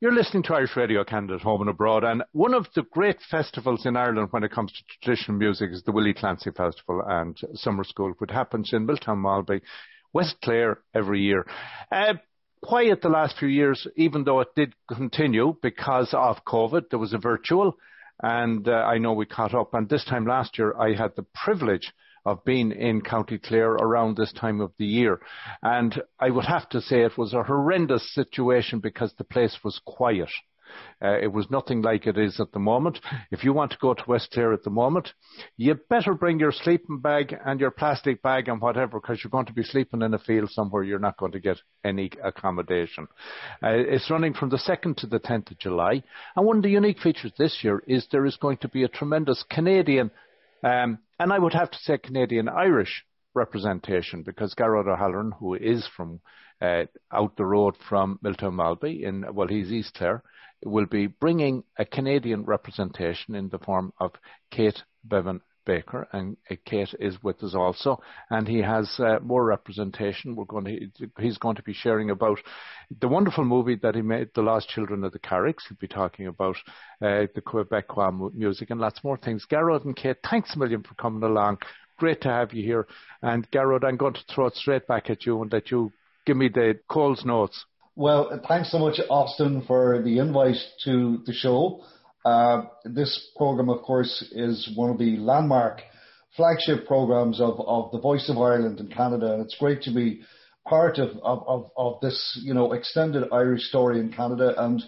You're listening to Irish Radio Canada at home and abroad, and one of the great festivals in Ireland when it comes to traditional music is the Willie Clancy Festival and Summer School, which happens in Miltown Malbay, West Clare every year. Uh, quiet the last few years, even though it did continue because of COVID. There was a virtual, and uh, I know we caught up. And this time last year, I had the privilege of being in County Clare around this time of the year. And I would have to say it was a horrendous situation because the place was quiet. Uh, it was nothing like it is at the moment. If you want to go to West Clare at the moment, you better bring your sleeping bag and your plastic bag and whatever, because you're going to be sleeping in a field somewhere. You're not going to get any accommodation. Uh, it's running from the 2nd to the 10th of July. And one of the unique features this year is there is going to be a tremendous Canadian um, and I would have to say Canadian Irish representation because Gearóid O'Halloran, who is from uh, out the road from Miltown Malbay, in well, he's East Clare, will be bringing a Canadian representation in the form of Kate Bevan Baker, and Kate is with us also, and he has uh, more representation. We're going to, he's going to be sharing about the wonderful movie that he made, The Lost Children of the Carricks. He'll be talking about uh, the Quebecois music and lots more things. Gearóid and Kate, thanks a million for coming along. Great to have you here. And Gearóid, I'm going to throw it straight back at you and let you give me the Cole's notes. Well, thanks so much, Austin, for the invite to the show. Uh, this program, of course, is one of the landmark flagship programs of, of the Voice of Ireland in Canada, it's great to be part of, of, of, this, you know, extended Irish story in Canada. And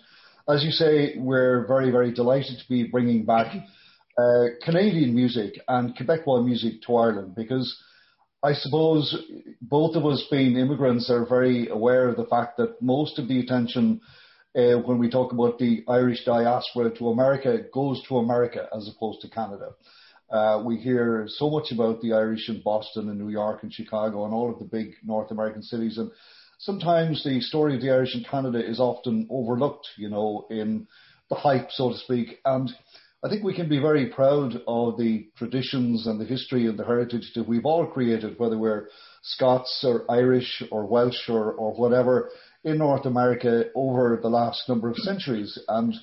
as you say, we're very, very delighted to be bringing back uh, Canadian music and Quebecois music to Ireland because I suppose both of us being immigrants are very aware of the fact that most of the attention uh, when we talk about the Irish diaspora to America, goes to America as opposed to Canada. Uh, we hear so much about the Irish in Boston and New York and Chicago and all of the big North American cities. And sometimes the story of the Irish in Canada is often overlooked, you know, in the hype, so to speak. And I think we can be very proud of the traditions and the history and the heritage that we've all created, whether we're Scots or Irish or Welsh or, or whatever in North America over the last number of centuries. And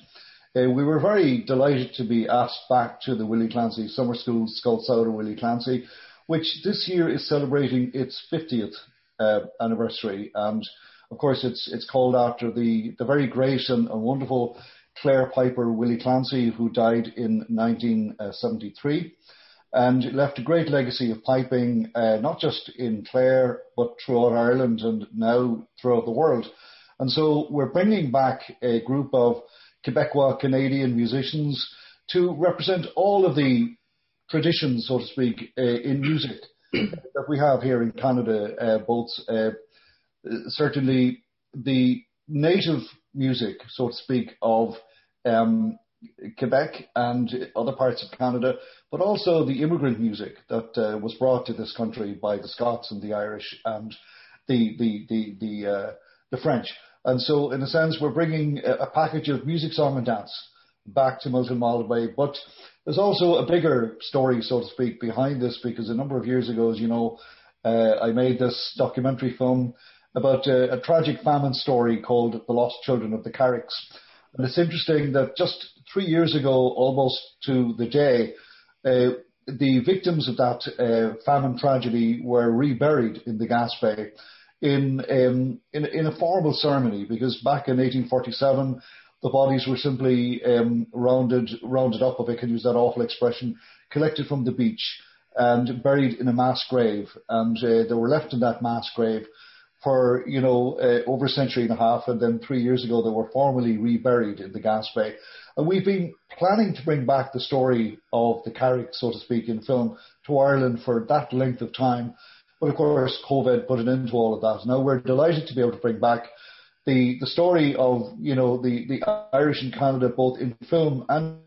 uh, we were very delighted to be asked back to the Willie Clancy Summer School Scoil Samhraidh Willie Clancy, which this year is celebrating its 50th uh, anniversary. And of course, it's it's called after the, the very great and, and wonderful Clare Piper Willie Clancy, who died in 1973 and left a great legacy of piping, uh, not just in Clare, but throughout Ireland and now throughout the world. And so we're bringing back a group of Quebecois Canadian musicians to represent all of the traditions, so to speak, uh, in music that we have here in Canada, uh, both uh, certainly the native music, so to speak, of um, Quebec and other parts of Canada, but also the immigrant music that uh, was brought to this country by the Scots and the Irish and the the the the, uh, the French. And so, in a sense, we're bringing a, package of music, song, and dance back to Miltown Malbay. But there's also a bigger story, so to speak, behind this because a number of years ago, as you know, uh, I made this documentary film about a, a tragic famine story called The Lost Children of the Carricks. And it's interesting that just three years ago, almost to the day, uh, the victims of that uh, famine tragedy were reburied in the Gaspé in, um, in, in a formal ceremony because back in 1847 the bodies were simply um, rounded rounded up, if I can use that awful expression, collected from the beach and buried in a mass grave, and uh, they were left in that mass grave for you know uh, over a century and a half, and then three years ago they were formally reburied in the Gaspé. And we've been planning to bring back the story of the Carrick, so to speak, in film to Ireland for that length of time. But of course, COVID put an end to all of that. Now we're delighted to be able to bring back the, the story of, you know, the, the Irish in Canada, both in film and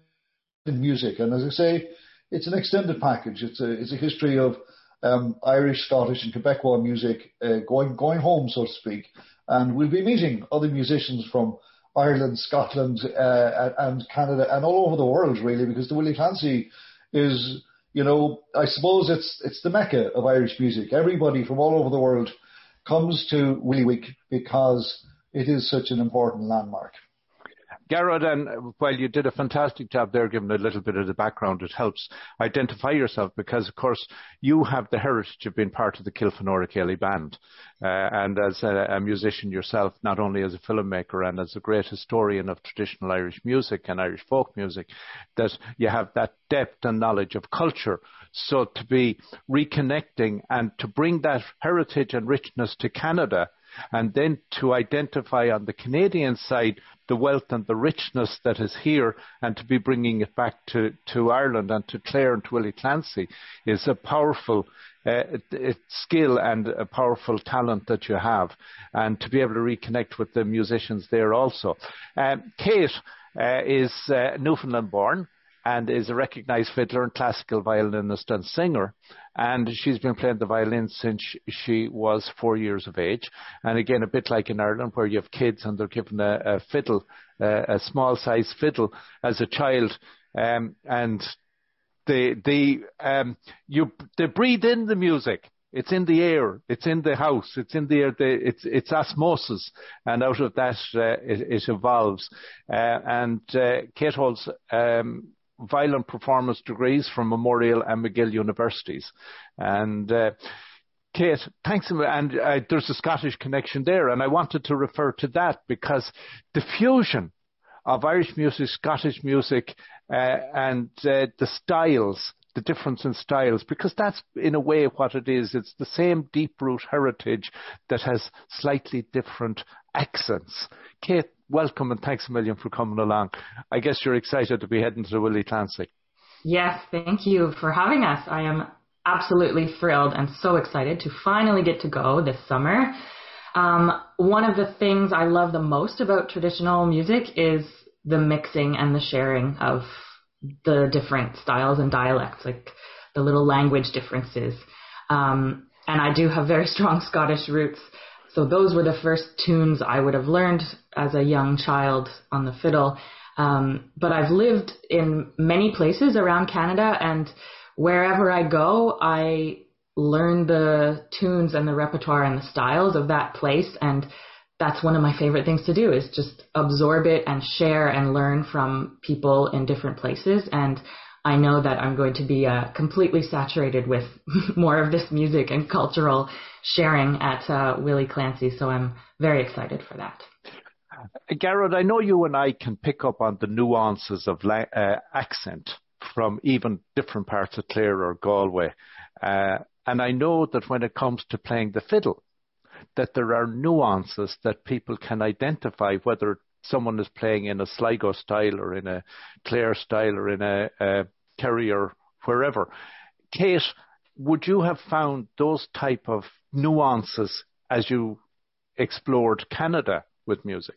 in music. And as I say, it's an extended package. It's a, it's a history of um, Irish, Scottish, and Quebecois music uh, going going home, so to speak. And we'll be meeting other musicians from Ireland, Scotland, uh, and Canada, and all over the world, really, because the Willie Clancy is, you know, I suppose it's it's the mecca of Irish music. Everybody from all over the world comes to Willie Week because it is such an important landmark. Gearóid, and while you did a fantastic job there, giving a little bit of the background, it helps identify yourself because, of course, you have the heritage of being part of the Kilfenora Céilí band. Uh, and as a, a, musician yourself, not only as a filmmaker and as a great historian of traditional Irish music and Irish folk music, that you have that depth and knowledge of culture. So to be reconnecting and to bring that heritage and richness to Canada and then to identify on the Canadian side the wealth and the richness that is here and to be bringing it back to, to Ireland and to Clare and to Willie Clancy is a powerful uh, skill and a powerful talent that you have and to be able to reconnect with the musicians there also. Um, Kate uh, is uh, Newfoundland born and is a recognized fiddler and classical violinist and singer. And she's been playing the violin since she was four years of age. And again, a bit like in Ireland, where you have kids and they're given a, a fiddle, a small size fiddle as a child, um, and they they um, you they breathe in the music. It's in the air. It's in the house. It's in the air. It's it's osmosis, and out of that uh, it, it, evolves. Uh, and uh, Kate holds um, violin performance degrees from Memorial and McGill universities. And uh, Kate, thanks. And uh, there's a Scottish connection there, and I wanted to refer to that because the fusion of Irish music, Scottish music, uh, and uh, the styles, the difference in styles, because that's in a way what it is. It's the same deep root heritage that has slightly different accents. Kate, welcome and thanks a million for coming along. I guess you're excited to be heading to the Willie Clancy. Yes, thank you for having us. I am absolutely thrilled and so excited to finally get to go this summer. Um, one of the things I love the most about traditional music is the mixing and the sharing of the different styles and dialects, like the little language differences. Um, and I do have very strong Scottish roots. So those were the first tunes I would have learned as a young child on the fiddle. Um, but I've lived in many places around Canada, and wherever I go, I learn the tunes and the repertoire and the styles of that place. And that's one of my favorite things to do is just absorb it and share and learn from people in different places. And I know that I'm going to be uh, completely saturated with more of this music and cultural sharing at uh, Willie Clancy. So I'm very excited for that. Garrod, I know you and I can pick up on the nuances of la- uh, accent from even different parts of Clare or Galway. Uh, and I know that when it comes to playing the fiddle, that there are nuances that people can identify whether someone is playing in a Sligo style or in a Clare style or in a, a Or wherever. Kate, would you have found those type of nuances as you explored Canada with music?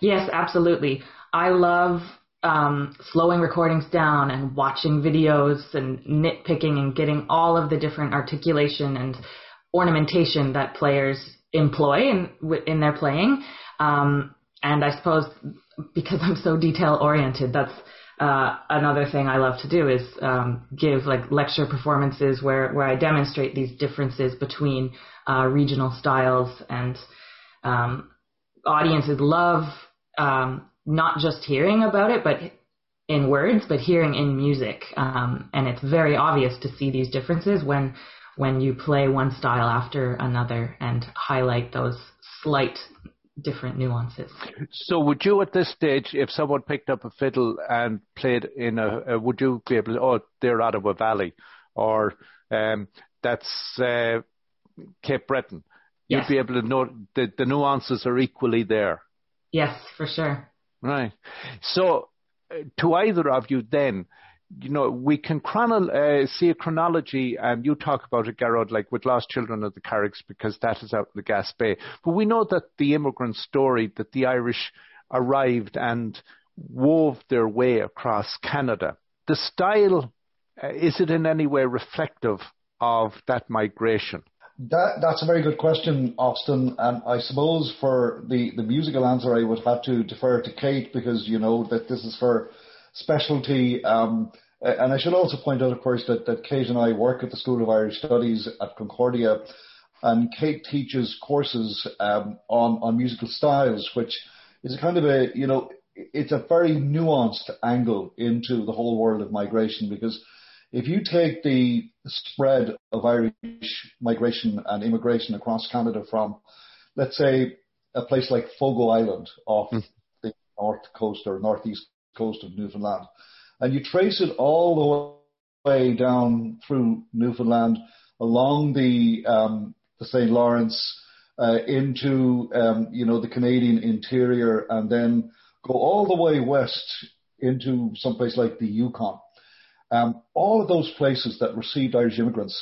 Yes, absolutely. I love um, slowing recordings down and watching videos and nitpicking and getting all of the different articulation and ornamentation that players employ in in their playing. Um, and I suppose because I'm so detail oriented, that's uh, another thing I love to do is um, give like lecture performances where where I demonstrate these differences between uh, regional styles and um, audiences love um, not just hearing about it, but in words, but hearing in music. Um, and it's very obvious to see these differences when when you play one style after another and highlight those slight different nuances. So, would you at this stage, if someone picked up a fiddle and played in a, uh, would you be able to, oh, they're Ottawa Valley, or um, that's uh, Cape Breton? You'd yes. be able to know the, the nuances are equally there. Yes, for sure. Right. So, uh, to either of you, then, you know, we can chrono- uh, see a chronology, and you talk about it, Gearóid, like with Lost Children of the Carricks, because that is out in the Gaspé. But we know that the immigrant story, that the Irish arrived and wove their way across Canada. The style, uh, is it in any way reflective of that migration? That, that's a very good question, Austin. And I suppose for the, the musical answer, I would have to defer to Kate because you know that this is for specialty. Um, and I should also point out, of course, that, that Kate and I work at the School of Irish Studies at Concordia, and Kate teaches courses um, on on musical styles, which is a kind of a you know it's a very nuanced angle into the whole world of migration because if you take the spread of Irish migration and immigration across Canada from, let's say, a place like Fogo Island off mm. the north coast or northeast coast of Newfoundland, and you trace it all the way down through Newfoundland along the um, the St. Lawrence uh, into um, you know the Canadian interior and then go all the way west into someplace like the Yukon. Um, all of those places that received Irish immigrants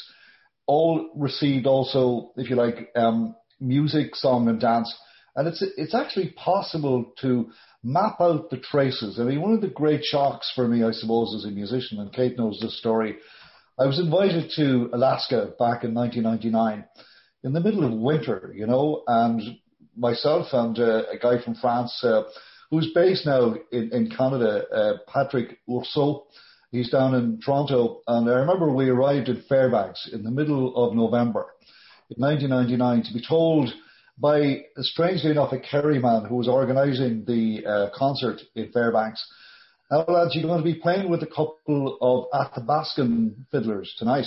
all received also, if you like, um, music, song, and dance. And it's it's actually possible to map out the traces. I mean, one of the great shocks for me, I suppose, as a musician, and Kate knows this story. I was invited to Alaska back in 1999 in the middle of winter, you know, and myself and uh, a guy from France uh, who's based now in, in Canada, uh, Patrick Ourceau. He's down in Toronto, and I remember we arrived in Fairbanks in the middle of November in 1999 to be told by, strangely enough, a Kerry man who was organising the uh, concert in Fairbanks. Now, lads, you're going to be playing with a couple of Athabascan fiddlers tonight.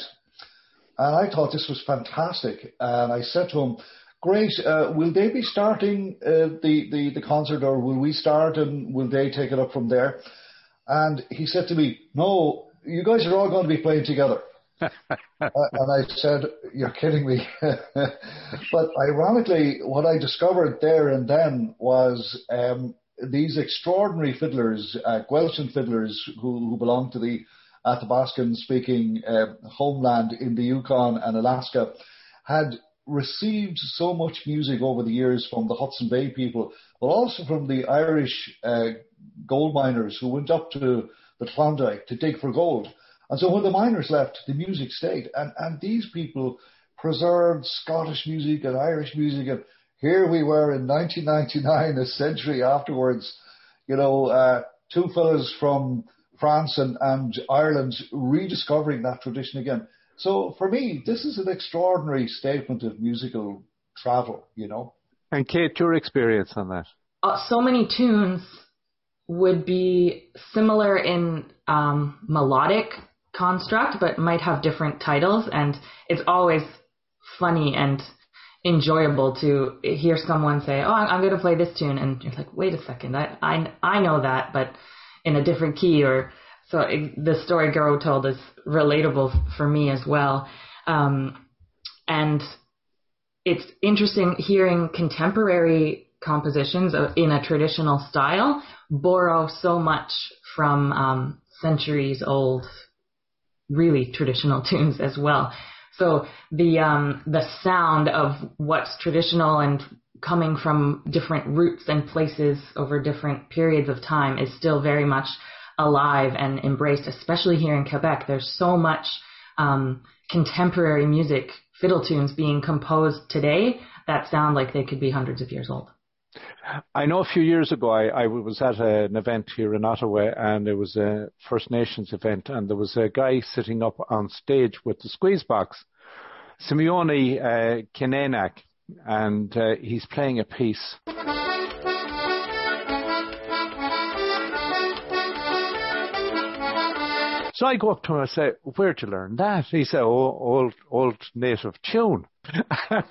And I thought this was fantastic. And I said to him, Great, uh, will they be starting uh, the, the, the concert or will we start and will they take it up from there? And he said to me, No, you guys are all going to be playing together. And I said, You're kidding me. but ironically, what I discovered there and then was um, these extraordinary fiddlers, uh, Gwich'in fiddlers who, who belong to the Athabascan speaking uh, homeland in the Yukon and Alaska, had received so much music over the years from the Hudson Bay people, but also from the Irish uh, gold miners who went up to the Klondike to dig for gold. And so when the miners left, the music stayed. And, and these people preserved Scottish music and Irish music. And here we were in 1999, a century afterwards, you know, uh, two fellows from France and, and Ireland rediscovering that tradition again. So for me, this is an extraordinary statement of musical travel, you know. And Kate, your experience on that? Uh, so many tunes would be similar in um, melodic construct, but might have different titles. And it's always funny and enjoyable to hear someone say, "Oh, I'm going to play this tune," and you're like, "Wait a second, I I I know that, but in a different key or so it, the story Gearóid told is relatable for me as well. Um, and it's interesting hearing contemporary compositions in a traditional style borrow so much from um, centuries old, really traditional tunes as well. So the um, the sound of what's traditional and coming from different roots and places over different periods of time is still very much alive and embraced, especially here in Quebec. There's so much um, contemporary music, fiddle tunes being composed today that sound like they could be hundreds of years old. I know a few years ago I, I was at a, an event here in Ottawa and it was a First Nations event and there was a guy sitting up on stage with the squeeze box, Simeonie uh, Keenainak, and uh, he's playing a piece. So I go up to him and I say, where'd you learn that? He said, oh, old, old native tune. and,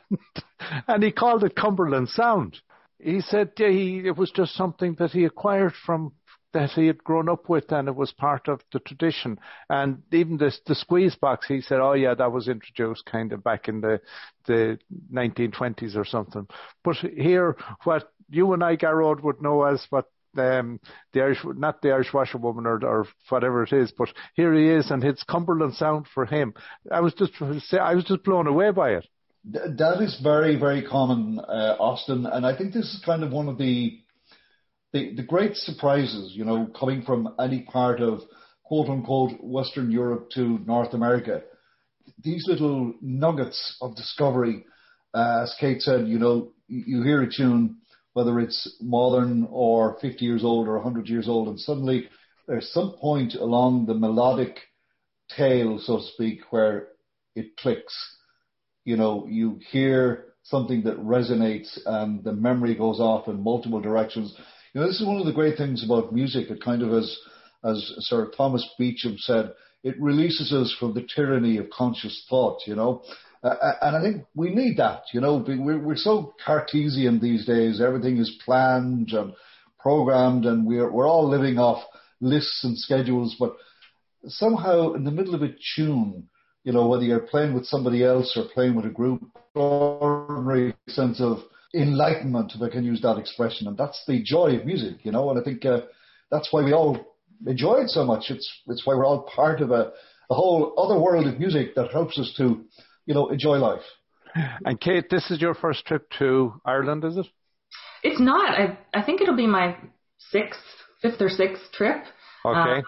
and he called it Cumberland Sound. He said he, it was just something that he acquired from that he had grown up with and it was part of the tradition. And even this, the squeeze box, he said, oh yeah, that was introduced kind of back in the, the 1920s or something. But here, what you and I, Gearóid, would know as what um, the Irish, not the Irish washerwoman or, or whatever it is, but here he is, and it's Cumberland Sound for him. I was just, I was just blown away by it. That is very, very common, uh, Austin, and I think this is kind of one of the, the the great surprises, you know, coming from any part of quote unquote Western Europe to North America. These little nuggets of discovery, uh, as Kate said, you know, you hear a tune whether it's modern or 50 years old or 100 years old, and suddenly there's some point along the melodic tail, so to speak, where it clicks. You know, you hear something that resonates and the memory goes off in multiple directions. You know, this is one of the great things about music. It kind of, as as Sir Thomas Beecham said, it releases us from the tyranny of conscious thought. You know, uh, and I think we need that. You know, we're we're so Cartesian these days. Everything is planned and programmed, and we're we're all living off lists and schedules. But somehow, in the middle of a tune, you know, whether you're playing with somebody else or playing with a group, ordinary sense of enlightenment, if I can use that expression. And that's the joy of music, you know, and I think uh, that's why we all enjoy it so much. It's, it's why we're all part of a, a whole other world of music that helps us to, you know, enjoy life. And Kate, this is your first trip to Ireland, is it? It's not. I, I think it'll be my sixth, fifth or sixth trip. Okay. Uh,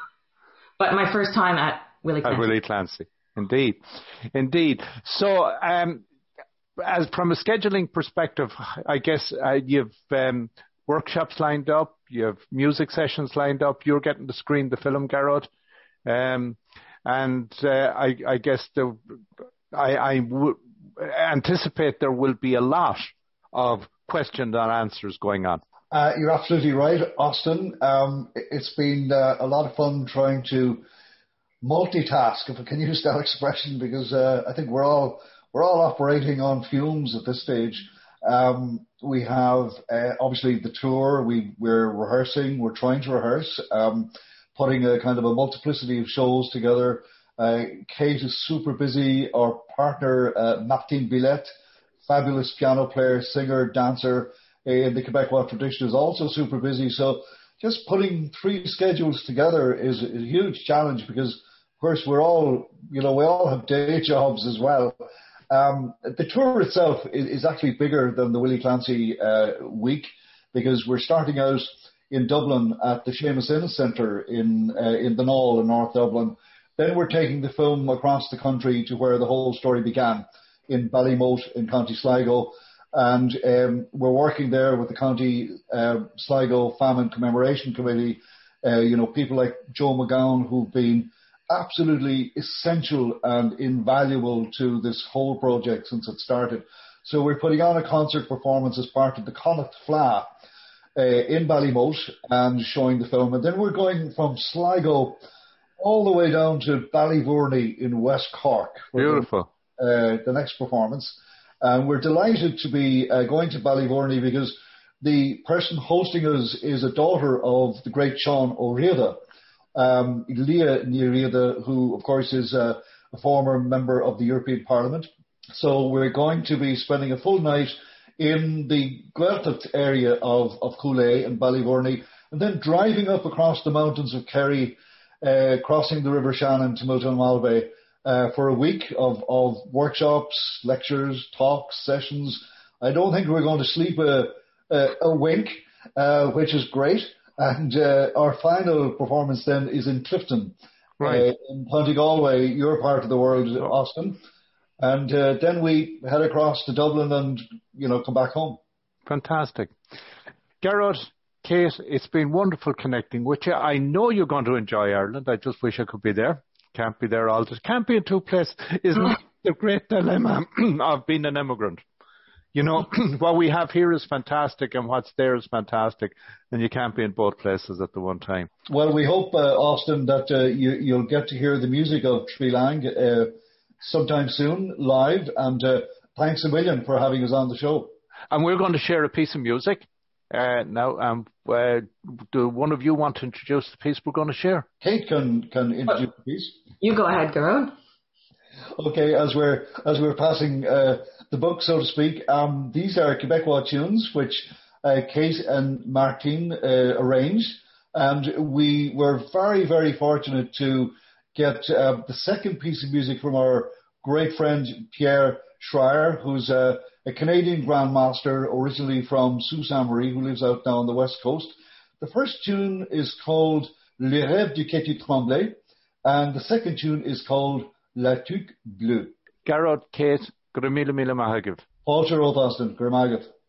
but my first time at Willie Clancy. At Willie Clancy. Indeed, indeed. So, um, as from a scheduling perspective, I guess uh, you've um, workshops lined up, you have music sessions lined up. You're getting to screen the film, Gearóid, um, and uh, I, I, guess the, I, I w- anticipate there will be a lot of questions and answers going on. Uh, you're absolutely right, Austin. Um, it's been uh, a lot of fun trying to multitask, if I can use that expression, because uh, I think we're all we're all operating on fumes at this stage. Um, we have uh, obviously the tour. We we're rehearsing. We're trying to rehearse, um, putting a kind of a multiplicity of shows together. Uh, Kate is super busy. Our partner uh, Martine Billette, fabulous piano player, singer, dancer in the Quebecois tradition, is also super busy. So just putting three schedules together is a huge challenge because of course, we're all, you know, we all have day jobs as well. Um, the tour itself is, is, actually bigger than the Willie Clancy uh, week because we're starting out in Dublin at the Seamus Ennis Centre in uh, in the Naul in North Dublin. Then we're taking the film across the country to where the whole story began in Ballymote in County Sligo. And um, we're working there with the County uh, Sligo Famine Commemoration Committee. Uh, you know, people like Joe McGowan who've been absolutely essential and invaluable to this whole project since it started. So we're putting on a concert performance as part of the Connacht Fleadh uh, in Ballymote and showing the film. And then we're going from Sligo all the way down to Ballyvourney in West Cork. Beautiful. The, uh, the next performance. And we're delighted to be uh, going to Ballyvourney because the person hosting us is a daughter of the great Seán Ó Riada um, Liadh Ní who of course is a, a, former member of the European Parliament. So we're going to be spending a full night in the Gaeltacht area of, of Cúil Aodha and Ballyvourney, and then driving up across the mountains of Kerry, uh, crossing the River Shannon to Miltown uh, for a week of, of workshops, lectures, talks, sessions. I don't think we're going to sleep a, a, a wink, uh, which is great. And uh, our final performance then is in Clifden, right. uh, in County Galway, your part of the world. Austin. And uh, then we head across to Dublin and, you know, come back home. Fantastic. Gearóid, Kate, it's been wonderful connecting with you. I know you're going to enjoy Ireland. I just wish I could be there. Can't be there all the time. Can't be in two places. Isn't the great dilemma of being an immigrant? You know, what we have here is fantastic and what's there is fantastic, and you can't be in both places at the one time. Well, we hope, uh, Austin, that uh, you, you'll get to hear the music of Trí Lang uh, sometime soon, live, and uh, thanks a million for having us on the show. And we're going to share a piece of music. Uh, now, um, uh, do one of you want to introduce the piece we're going to share? Kate can can introduce the piece. You go ahead, girl. Okay, as we're as we're passing uh, the book, so to speak. Um, these are Quebecois tunes which uh, Kate and Martine uh, arranged, and we were very, very fortunate to get uh, the second piece of music from our great friend Pierre Schryer, who's a, a Canadian grandmaster originally from Sault Ste. Marie, who lives out now on the west coast. The first tune is called Le Rêve du Quai Tremblay, and the second tune is called La Tuque Bleue. Gearóid, Kate, Gur mí mí maithagah. Fáilte óástan gur maigad.